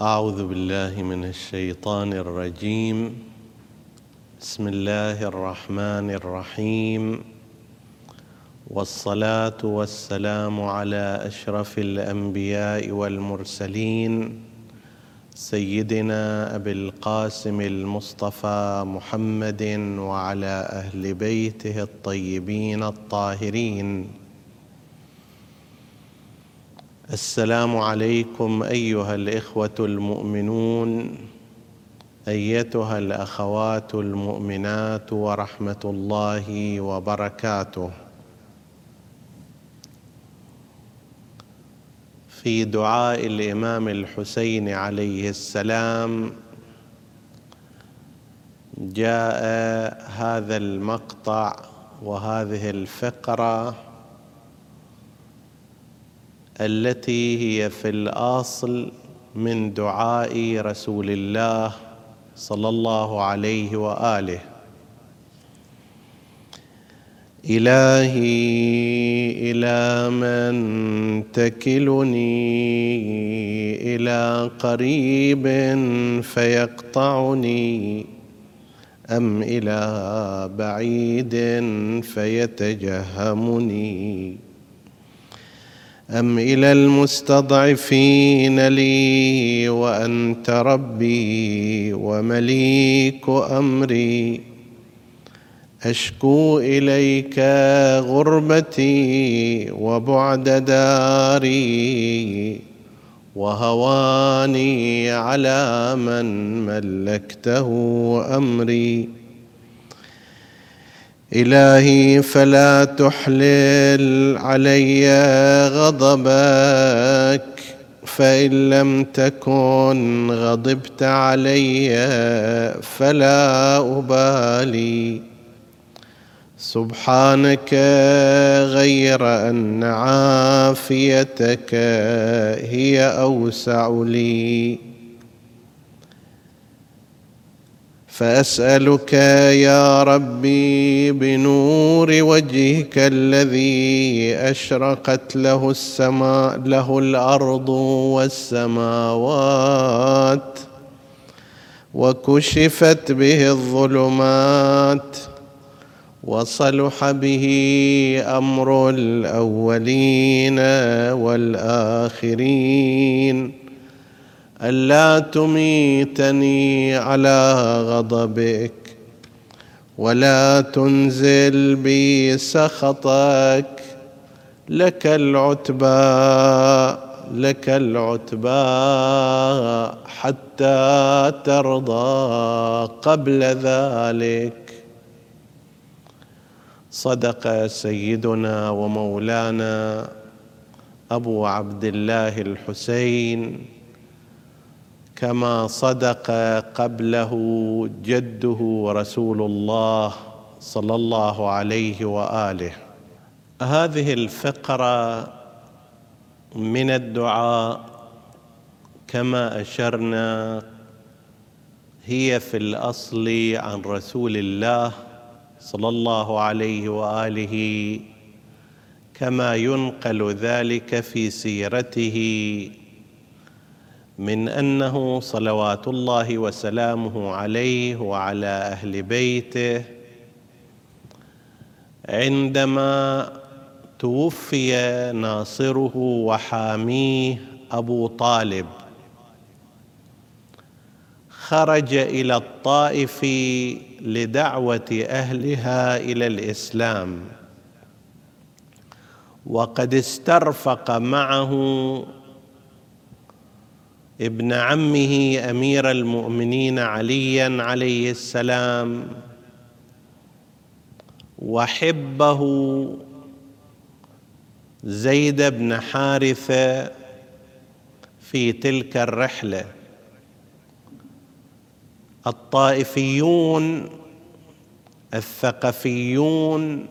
أعوذ بالله من الشيطان الرجيم. بسم الله الرحمن الرحيم. والصلاة والسلام على أشرف الأنبياء والمرسلين سيدنا أبي القاسم المصطفى محمد وعلى أهل بيته الطيبين الطاهرين. السلام عليكم أيها الإخوة المؤمنون أيتها الأخوات المؤمنات ورحمة الله وبركاته. في دعاء الإمام الحسين عليه السلام جاء هذا المقطع وهذه الفقرة التي هي في الأصل من دعاء رسول الله صلى الله عليه وآله. إلهي إلى من تكلني إلى قريب فيقطعني أم إلى بعيد فيتجهمني. أم إلى المستضعفين لي وأنت ربي ومليك أمري. أشكو إليك غربتي وبعد داري وهواني على من ملكته أمري. إلهي فلا تحلل علي غضبك فإن لم تكن غضبت علي فلا أبالي. سبحانك غير أن عافيتك هي أوسع لي. فأسألك يا ربي بنور وجهك الذي أشرقت له السماء له الأرض والسماوات وكشفت به الظلمات وصلح به أمر الأولين والآخرين ألا تميتني على غضبك ولا تنزل بي سخطك لك العتبى لك العتبى حتى ترضى قبل ذلك. صدق سيدنا ومولانا أبو عبد الله الحسين. كما صدق قبله جده رسول الله صلى الله عليه وآله. هذه الفقرة من الدعاء كما أشرنا هي في الأصل عن رسول الله صلى الله عليه وآله كما ينقل ذلك في سيرته من أنه صلوات الله وسلامه عليه وعلى أهل بيته عندما توفي ناصره وحاميه أبو طالب خرج إلى الطائف لدعوة أهلها إلى الإسلام وقد استرفق معه ابن عمه أمير المؤمنين عليا عليه السلام. وحبه زيد بن حارثه في تلك الرحلة. الطائفيون الثقفيون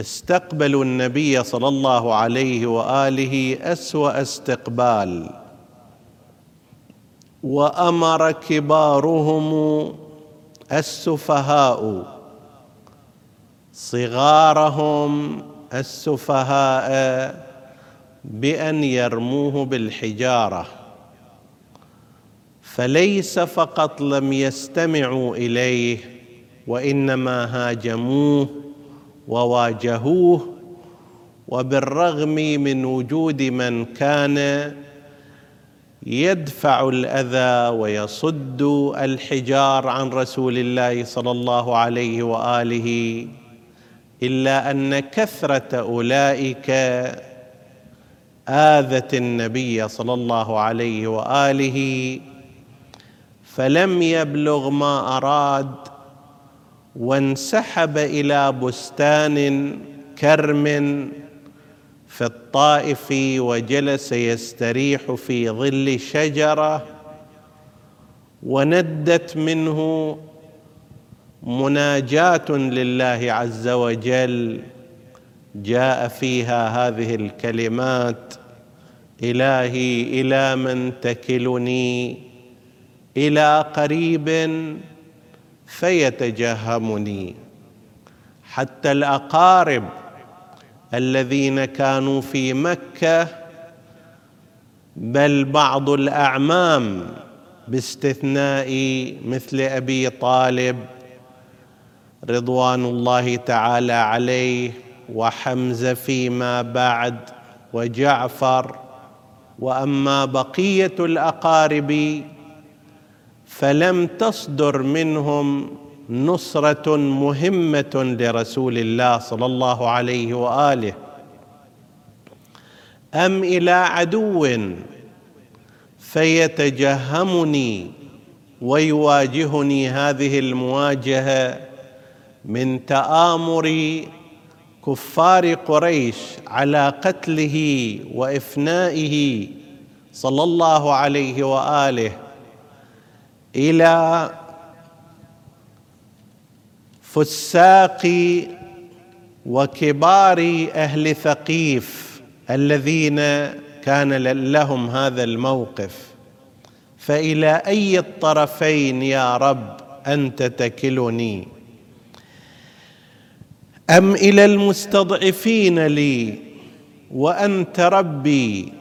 استقبلوا النبي صلى الله عليه وآله أسوأ استقبال. وأمر كبارهم السفهاء. صغارهم السفهاء بأن يرموه بالحجارة. فليس فقط لم يستمعوا إليه وإنما هاجموه وواجهوه وبالرغم من وجود من كان يدفع الأذى ويصد الحجار عن رسول الله صلى الله عليه وآله إلا أن كثرة أولئك آذت النبي صلى الله عليه وآله فلم يبلغ ما أراد وانسحب إلى بستان كرم في الطائف وجلس يستريح في ظل شجرة وندت منه مناجاة لله عز وجل. جاء فيها هذه الكلمات إلهي إلى من تكلني؟ إلى قريب فيتجهمني حتى الأقارب الذين كانوا في مكة بل بعض الأعمام باستثناء مثل أبي طالب رضوان الله تعالى عليه وحمزة فيما بعد وجعفر. وأما بقية الأقارب فلم تصدر منهم نصرة مهمة لرسول الله صلى الله عليه وآله. أم إلى عدو فيتجهمني ويواجهني هذه المواجهة من تآمر كفار قريش على قتله وإفنائه صلى الله عليه وآله. إلى فساق وكبار أهل ثقيف الذين كان لهم هذا الموقف. فإلى أي الطرفين يا رب أنت تكلني؟ أم إلى المستضعفين لي وأنت ربي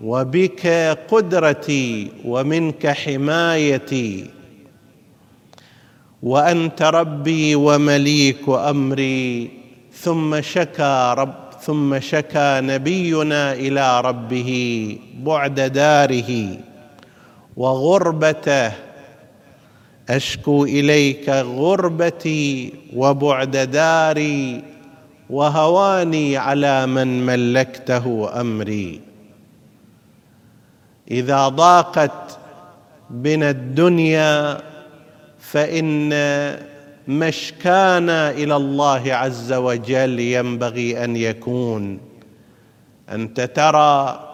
وبك قدرتي ومنك حمايتي. وأنت ربي ومليك أمري. ثم شكا رب ثم شكا نبينا إلى ربه بعد داره. وغربته أشكو إليك غربتي وبعد داري. وهواني على من ملكته أمري. إذا ضاقت بنا الدنيا فإن مشكانا إلى الله عز وجل ينبغي أن يكون. أنت ترى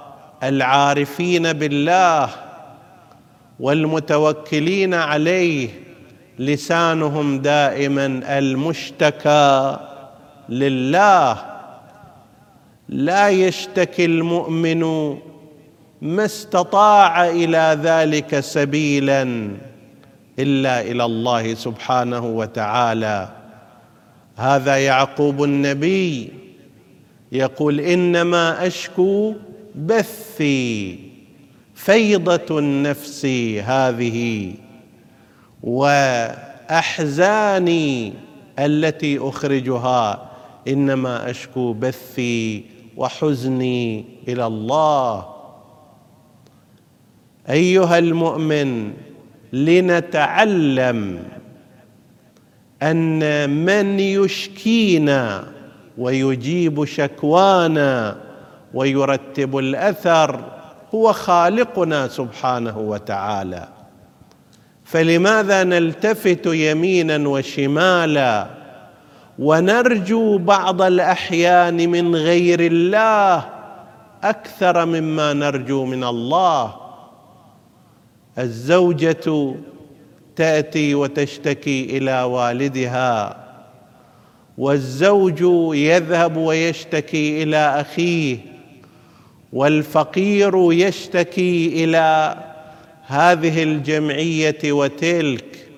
العارفين بالله والمتوكلين عليه لسانهم دائما المشتكى لله. لا يشتكي المؤمن ما استطاع إلى ذلك سبيلا إلا إلى الله سبحانه وتعالى. هذا يعقوب النبي يقول إنما أشكو بثي فيضة النفس هذه وأحزاني التي أخرجها. إنما أشكو بثي وحزني إلى الله. أيها المؤمن لنتعلم أن من يشكينا ويجيب شكوانا ويرتب الأثر هو خالقنا سبحانه وتعالى. فلماذا نلتفت يمينا وشمالا ونرجو بعض الأحيان من غير الله أكثر مما نرجو من الله؟ الزوجة تأتي وتشتكي إلى والدها والزوج يذهب ويشتكي إلى أخيه والفقير يشتكي إلى هذه الجمعية وتلك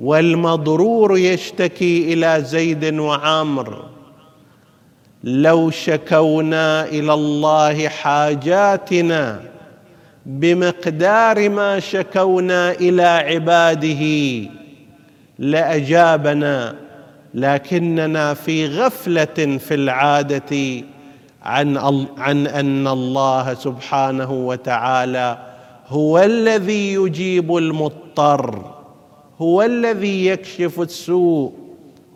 والمضرور يشتكي إلى زيد وعمر. لو شكونا إلى الله حاجاتنا بمقدار ما شكونا إلى عباده لأجابنا لكننا في غفلة في العادة عن عن أن الله سبحانه وتعالى هو الذي يجيب المضطر هو الذي يكشف السوء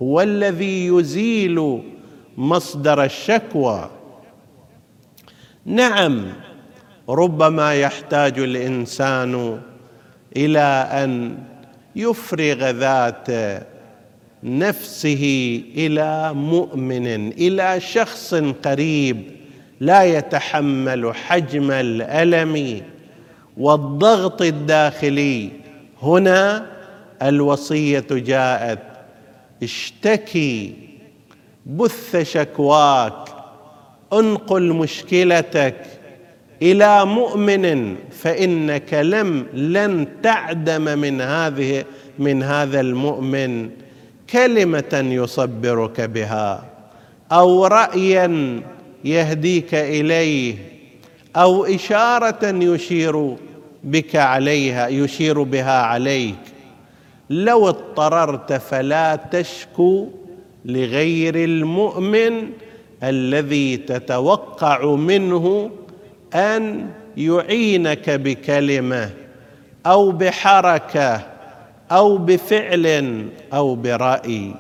هو الذي يزيل مصدر الشكوى. نعم ربما يحتاج الإنسان إلى أن يفرغ ذات نفسه إلى مؤمن إلى شخص قريب لا يتحمل حجم الألم والضغط الداخلي. هنا الوصية جاءت اشتكي بث شكواك انقل مشكلتك. إلى مؤمن فإنك لم لن تعدم من هذه من هذا المؤمن كلمة يصبرك بها أو رايا يهديك إليه أو إشارة يشير بك عليها يشير بها عليك. لو اضطررت فلا تشكو لغير المؤمن الذي تتوقع منه أن يعينك بكلمة أو بحركة أو بفعل أو برأي.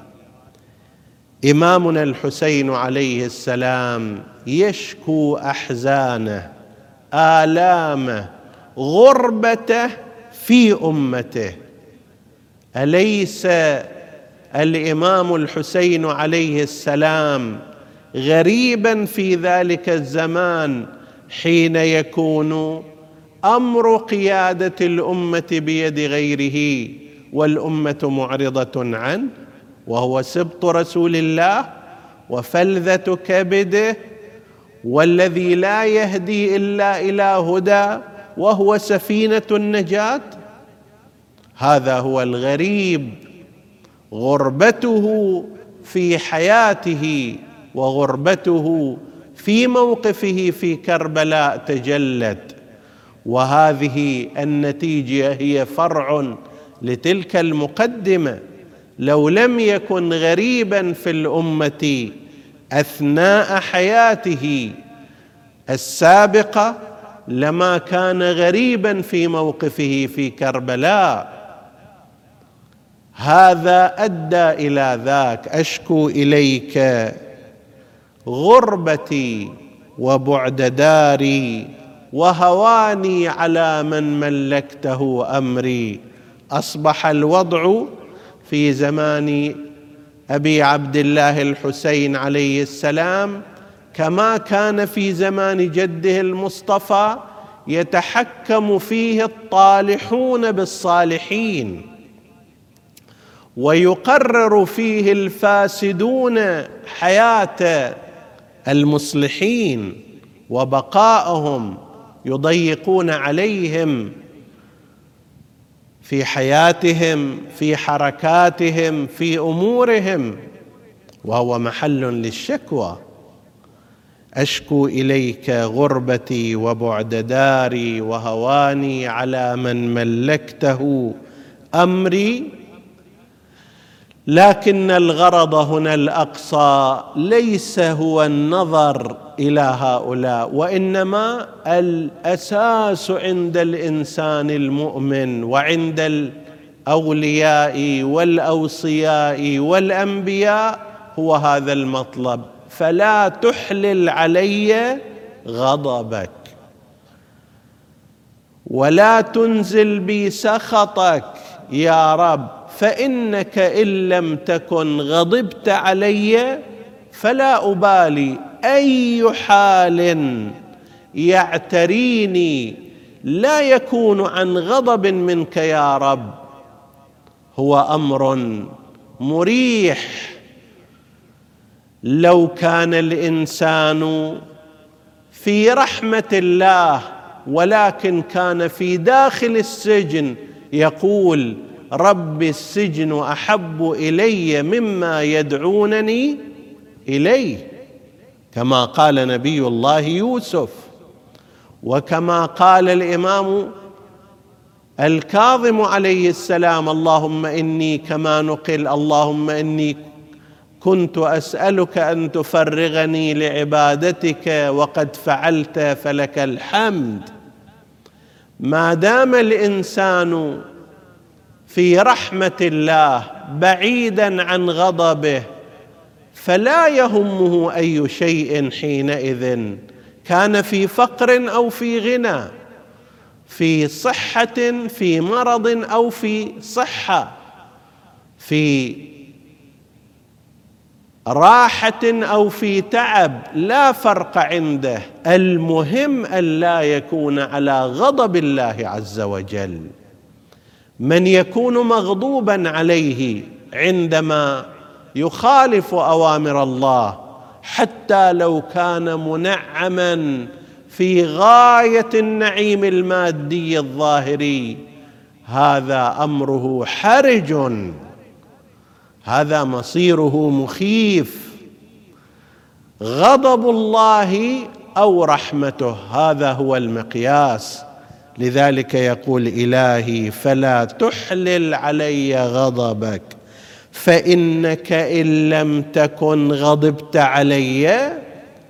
إمامنا الحسين عليه السلام يشكو أحزانه آلامه غربته في أمته. أليس الإمام الحسين عليه السلام غريبا في ذلك الزمان حين يكون أمر قيادة الأمة بيد غيره والأمة معرضة عنه وهو سبط رسول الله وفلذة كبده والذي لا يهدي إلا إلى هدى وهو سفينة النجاة. هذا هو الغريب غربته في حياته وغربته في موقفه في كربلاء تجلت. وهذه النتيجة هي فرع لتلك المقدمة. لو لم يكن غريبا في الأمة أثناء حياته السابقة لما كان غريبا في موقفه في كربلاء. هذا أدى إلى ذاك. أشكو إليك. غربتي وبعد داري وهواني على من ملكته أمري. أصبح الوضع في زمان أبي عبد الله الحسين عليه السلام كما كان في زمان جده المصطفى يتحكم فيه الطالحون بالصالحين. ويقرر فيه الفاسدون حياه المصلحين وبقاءهم يضيقون عليهم في حياتهم في حركاتهم في أمورهم. وهو محل للشكوى. أشكو إليك غربتي وبعد داري وهواني على من ملكته أمري لكن الغرض هنا الأقصى ليس هو النظر إلى هؤلاء وإنما الأساس عند الإنسان المؤمن وعند الأولياء والأوصياء والأنبياء هو هذا المطلب. فلا تحلل علي غضبك ولا تنزل بي سخطك يا رب. فإنك إن لم تكن غضبت علي فلا أبالي أي حال يعتريني لا يكون عن غضب منك يا رب. هو أمر مريح. لو كان الإنسان في رحمة الله ولكن كان في داخل السجن يقول رب السجن أحب إلي مما يدعونني إليه. كما قال نبي الله يوسف وكما قال الإمام الكاظم عليه السلام اللهم إني كما نقل اللهم إني كنت أسألك أن تفرغني لعبادتك وقد فعلت فلك الحمد. ما دام الإنسان في رحمة الله بعيدا عن غضبه فلا يهمه أي شيء حينئذ. كان في فقر أو في غنى في صحة في مرض أو في صحة في راحة أو في تعب لا فرق عنده. المهم أن لا يكون على غضب الله عز وجل. من يكون مغضوبا عليه عندما يخالف أوامر الله حتى لو كان منعما في غاية النعيم المادي الظاهري. هذا أمره حرج. هذا مصيره مخيف. غضب الله أو رحمته هذا هو المقياس. لذلك يقول إلهي فلا تحلل علي غضبك فإنك إن لم تكن غضبت علي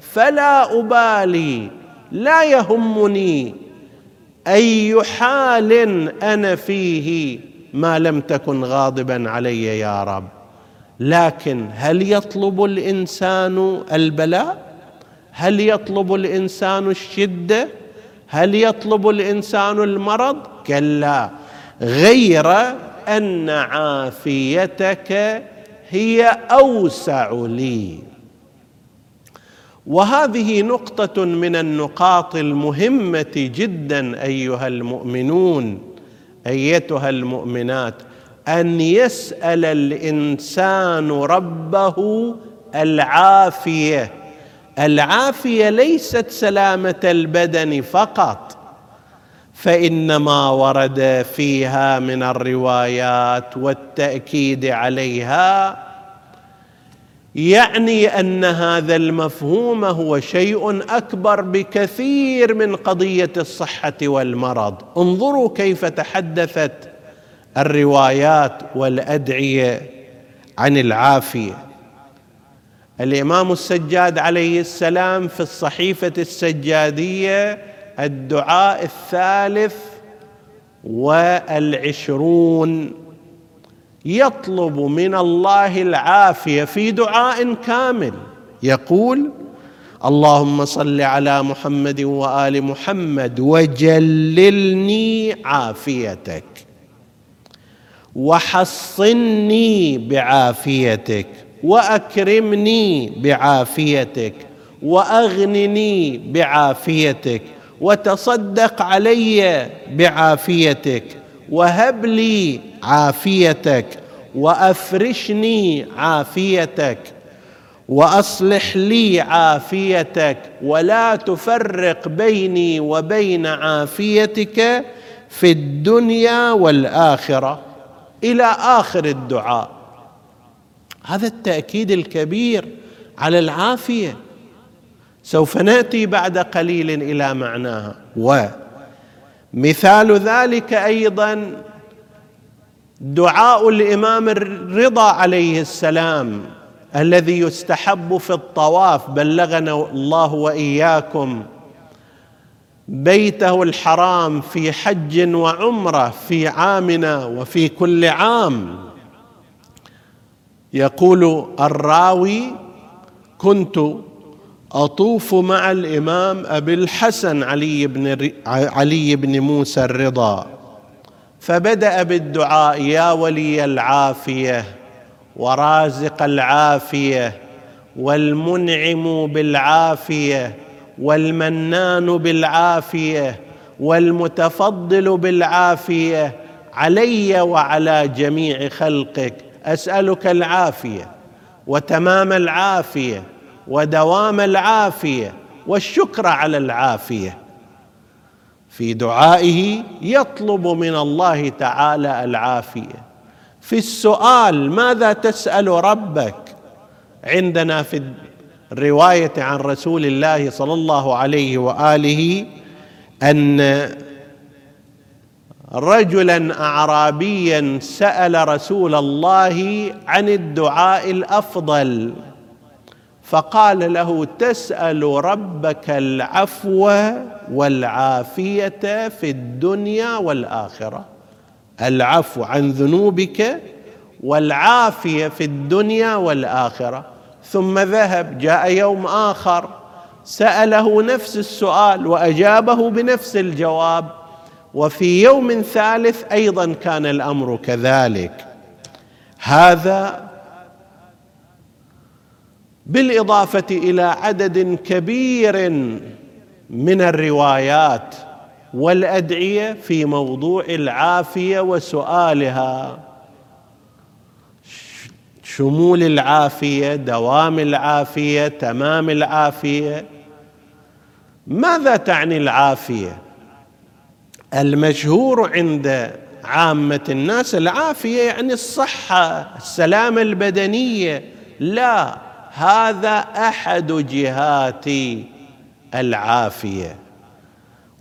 فلا أبالي لا يهمني أي حال أنا فيه ما لم تكن غاضبا علي يا رب. لكن هل يطلب الإنسان البلاء؟ هل يطلب الإنسان الشدة؟ هل يطلب الإنسان المرض؟ كلا. غير أن عافيتك هي أوسع لي. وهذه نقطة من النقاط المهمة جدا أيها المؤمنون أيتها المؤمنات أن يسأل الإنسان ربه العافية. العافية ليست سلامة البدن فقط فإنما ورد فيها من الروايات والتأكيد عليها يعني أن هذا المفهوم هو شيء أكبر بكثير من قضية الصحة والمرض. انظروا كيف تحدثت الروايات والأدعية عن العافية. الإمام السجاد عليه السلام في الصحيفة السجادية الدعاء الثالث والعشرون يطلب من الله العافية في دعاء كامل. يقول اللهم صل على محمد وآل محمد وجللني عافيتك وحصني بعافيتك. وأكرمني بعافيتك وأغنني بعافيتك وتصدق علي بعافيتك وهب لي عافيتك وأفرشني عافيتك وأصلح لي عافيتك ولا تفرق بيني وبين عافيتك في الدنيا والآخرة. إلى آخر الدعاء. هذا التأكيد الكبير على العافية. سوف نأتي بعد قليل إلى معناها. ومثال ذلك أيضا دعاء الإمام الرضا عليه السلام الذي يستحب في الطواف بلغنا الله وإياكم بيته الحرام في حج وعمرة في عامنا وفي كل عام. يقول الراوي كنت أطوف مع الإمام أبي الحسن علي بن علي بن موسى الرضا فبدأ بالدعاء يا ولي العافية ورازق العافية والمنعم بالعافية والمنان بالعافية والمتفضل بالعافية علي وعلى جميع خلقك أسألك العافية وتمام العافية ودوام العافية والشكر على العافية. في دعائه يطلب من الله تعالى العافية. في السؤال ماذا تسأل ربك؟ عندنا في الرواية عن رسول الله صلى الله عليه وآله أن رجلا اعرابيا سأل رسول الله عن الدعاء الأفضل فقال له تسأل ربك العفو والعافية في الدنيا والآخرة. العفو عن ذنوبك والعافية في الدنيا والآخرة. ثم ذهب جاء يوم آخر سأله نفس السؤال وأجابه بنفس الجواب. وفي يوم ثالث أيضا كان الأمر كذلك. هذا بالإضافة إلى عدد كبير من الروايات والأدعية في موضوع العافية وسؤالها. شمول العافية دوام العافية تمام العافية. ماذا تعني العافية؟ المشهور عند عامة الناس العافية يعني الصحة السلامه البدنية. لا هذا أحد جهات العافية.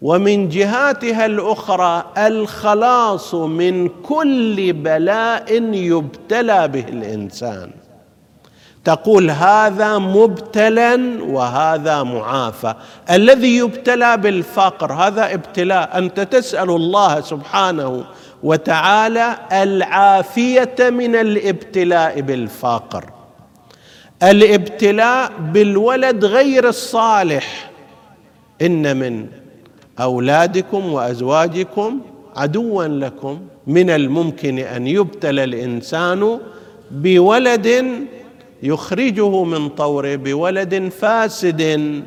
ومن جهاتها الأخرى الخلاص من كل بلاء يبتلى به الإنسان. تقول هذا مبتلى وهذا معافى. الذي يبتلى بالفقر هذا ابتلاء. أنت تسأل الله سبحانه وتعالى العافية من الابتلاء بالفقر. الابتلاء بالولد غير الصالح. إن من أولادكم وأزواجكم عدوا لكم. من الممكن أن يبتلى الإنسان بولد يخرجه من طوره بولد فاسد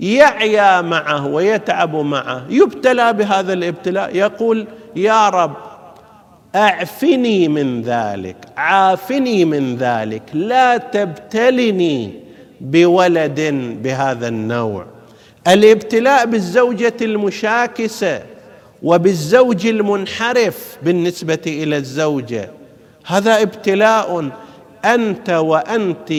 يعيا معه ويتعب معه. يبتلى بهذا الابتلاء يقول يا رب أعفني من ذلك عافني من ذلك لا تبتلني بولد بهذا النوع. الابتلاء بالزوجة المشاكسة وبالزوج المنحرف بالنسبة إلى الزوجة. هذا ابتلاء أنت وأنت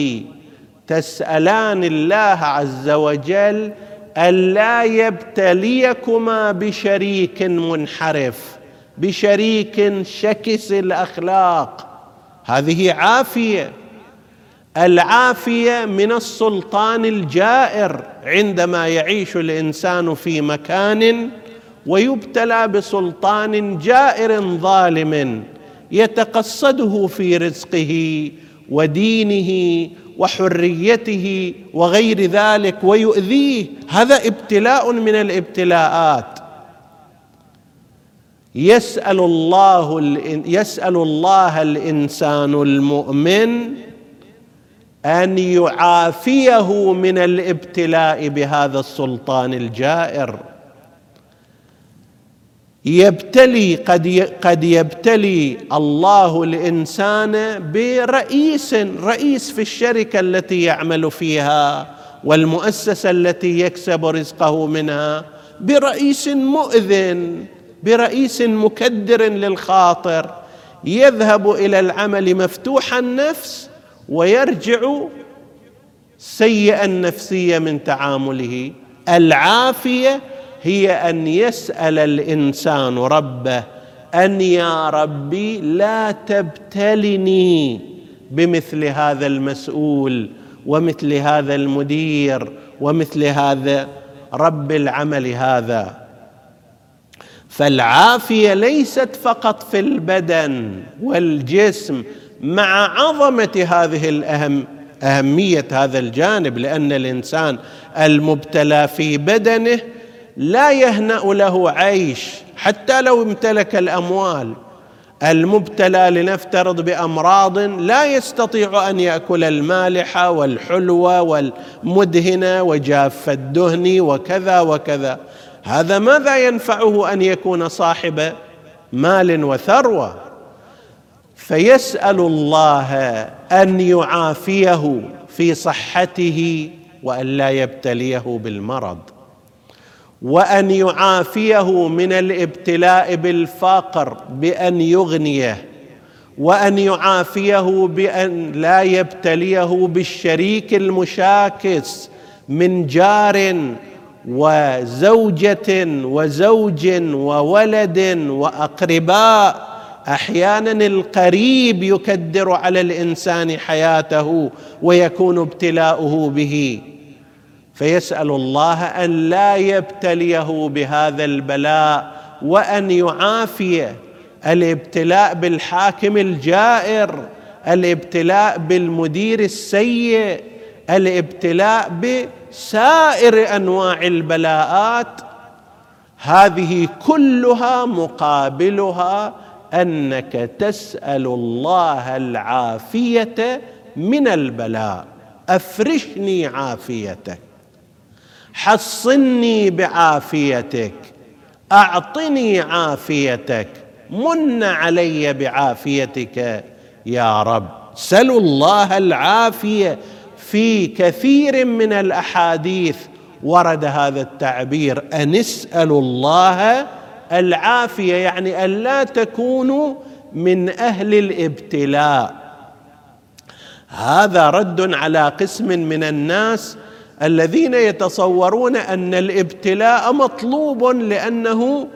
تسألان الله عز وجل ألا يبتليكما بشريك منحرف بشريك شكس الأخلاق. هذه عافية. العافية من السلطان الجائر عندما يعيش الإنسان في مكان ويبتلى بسلطان جائر ظالم يتقصده في رزقه ودينه وحريته وغير ذلك ويؤذيه. هذا ابتلاء من الابتلاءات. يسأل الله يسأل الله الإنسان المؤمن أن يعافيه من الابتلاء بهذا السلطان الجائر. يبتلي قد قد يبتلي الله الإنسان برئيس رئيس في الشركة التي يعمل فيها والمؤسسة التي يكسب رزقه منها برئيس مؤذن برئيس مكدر للخاطر يذهب إلى العمل مفتوح النفس ويرجع سيئا النفسيه من تعامله. العافية هي أن يسأل الإنسان ربه أن يا ربي لا تبتلني بمثل هذا المسؤول ومثل هذا المدير ومثل هذا رب العمل هذا. فالعافية ليست فقط في البدن والجسم مع عظمة هذه الاهم أهمية هذا الجانب لأن الإنسان المبتلى في بدنه لا يهنأ له عيش حتى لو امتلك الأموال. المبتلى لنفترض بأمراض لا يستطيع أن يأكل المالحه والحلوه والمدهنه وجاف الدهن وكذا وكذا. هذا ماذا ينفعه أن يكون صاحب مال وثروة؟ فيسأل الله أن يعافيه في صحته وأن لا يبتليه بالمرض. وأن يعافيه من الابتلاء بالفقر بأن يغنيه وأن يعافيه بأن لا يبتليه بالشريك المشاكس من جار وزوجة وزوج وولد وأقرباء. أحيانا القريب يكدر على الإنسان حياته ويكون ابتلاؤه به. فيسأل الله أن لا يبتليه بهذا البلاء وأن يعافيه. الابتلاء بالحاكم الجائر الابتلاء بالمدير السيء الابتلاء بسائر أنواع البلاءات. هذه كلها مقابلها أنك تسأل الله العافية من البلاء. أفرشني عافيتك. حصني بعافيتك أعطني عافيتك من علي بعافيتك يا رب. سلوا الله العافية في كثير من الأحاديث ورد هذا التعبير. ان اسالوا الله العافية يعني أن لا تكونوا من أهل الابتلاء. هذا رد على قسم من الناس الذين يتصورون أن الابتلاء مطلوب لأنه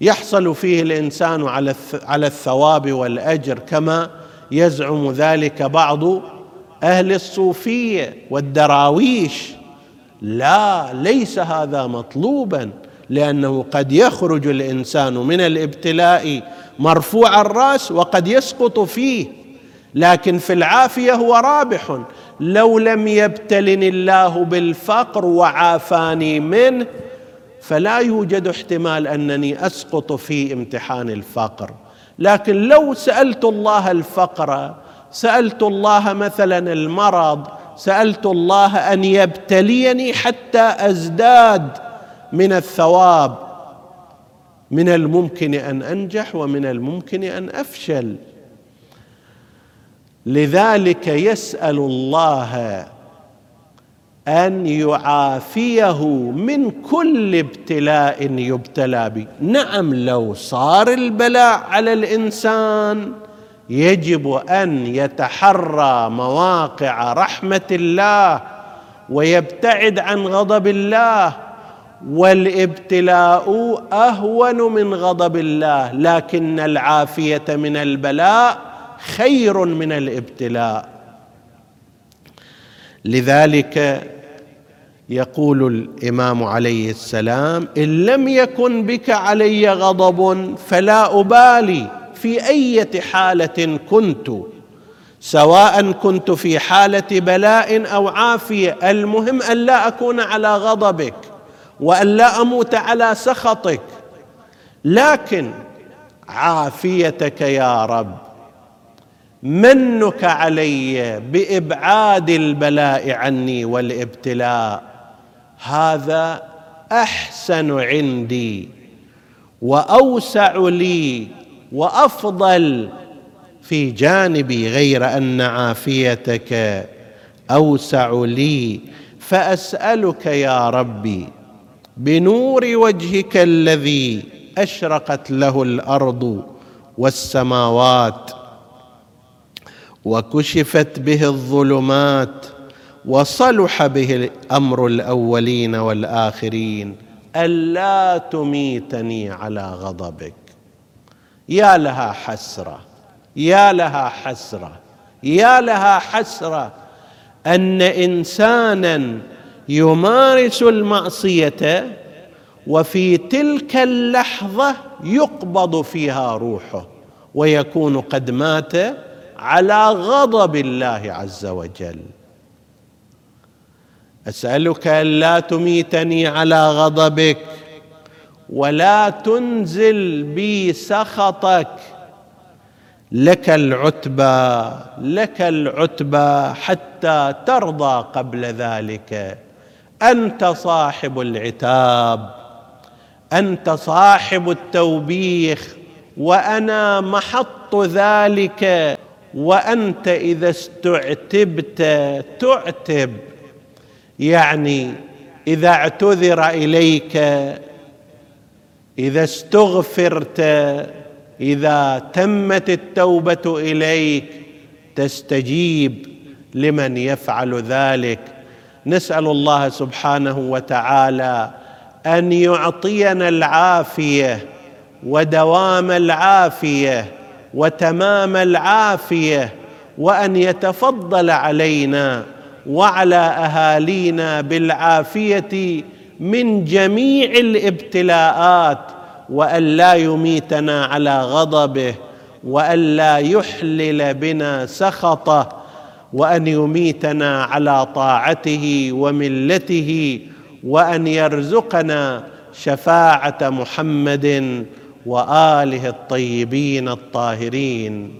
يحصل فيه الإنسان على على الثواب والأجر كما يزعم ذلك بعض أهل الصوفية والدراويش. لا ليس هذا مطلوبا لأنه قد يخرج الإنسان من الابتلاء مرفوع الرأس وقد يسقط فيه لكن في العافية هو رابح. لو لم يبتلني الله بالفقر وعافاني منه فلا يوجد احتمال أنني أسقط في امتحان الفقر. لكن لو سألت الله الفقر سألت الله مثلا المرض سألت الله أن يبتليني حتى أزداد من الثواب من الممكن أن أنجح ومن الممكن أن أفشل. لذلك يسأل الله أن يعافيه من كل ابتلاء يبتلى به. نعم لو صار البلاء على الإنسان يجب أن يتحرى مواقع رحمة الله ويبتعد عن غضب الله. والابتلاء أهون من غضب الله لكن العافية من البلاء خير من الابتلاء. لذلك يقول الإمام عليه السلام إن لم يكن بك علي غضب فلا أبالي في إيه حالة كنت سواء كنت في حالة بلاء أو عافية. المهم أن لا أكون على غضبك وأن لا أموت على سخطك. لكن عافيتك يا رب منك علي بإبعاد البلاء عني والإبتلاء. هذا أحسن عندي وأوسع لي وأفضل في جانبي غير أن عافيتك أوسع لي. فأسألك يا ربي بنور وجهك الذي أشرقت له الأرض والسماوات وكشفت به الظلمات وصلح به أمر الأولين والآخرين ألا تميتني على غضبك. يا لها حسرة يا لها حسرة يا لها حسرة. أن إنسانا يمارس المعصية وفي تلك اللحظة يقبض فيها روحه ويكون قد مات على غضب الله عز وجل. أسألك ألا تميتني على غضبك ولا تنزل بي سخطك. لك العتبى لك العتبى حتى ترضى قبل ذلك. أنت صاحب العتاب أنت صاحب التوبيخ وأنا محط ذلك. وأنت إذا استعتبت تعتب. يعني إذا اعتذر إليك إذا استغفرت إذا تمت التوبة إليك تستجيب لمن يفعل ذلك. نسأل الله سبحانه وتعالى أن يعطينا العافية ودوام العافية وتمام العافية وأن يتفضل علينا وعلى أهالينا بالعافية من جميع الابتلاءات وأن لا يميتنا على غضبه وأن لا يحلل بنا سخطه وأن يميتنا على طاعته وملته وأن يرزقنا شفاعة محمد وآله الطيبين الطاهرين.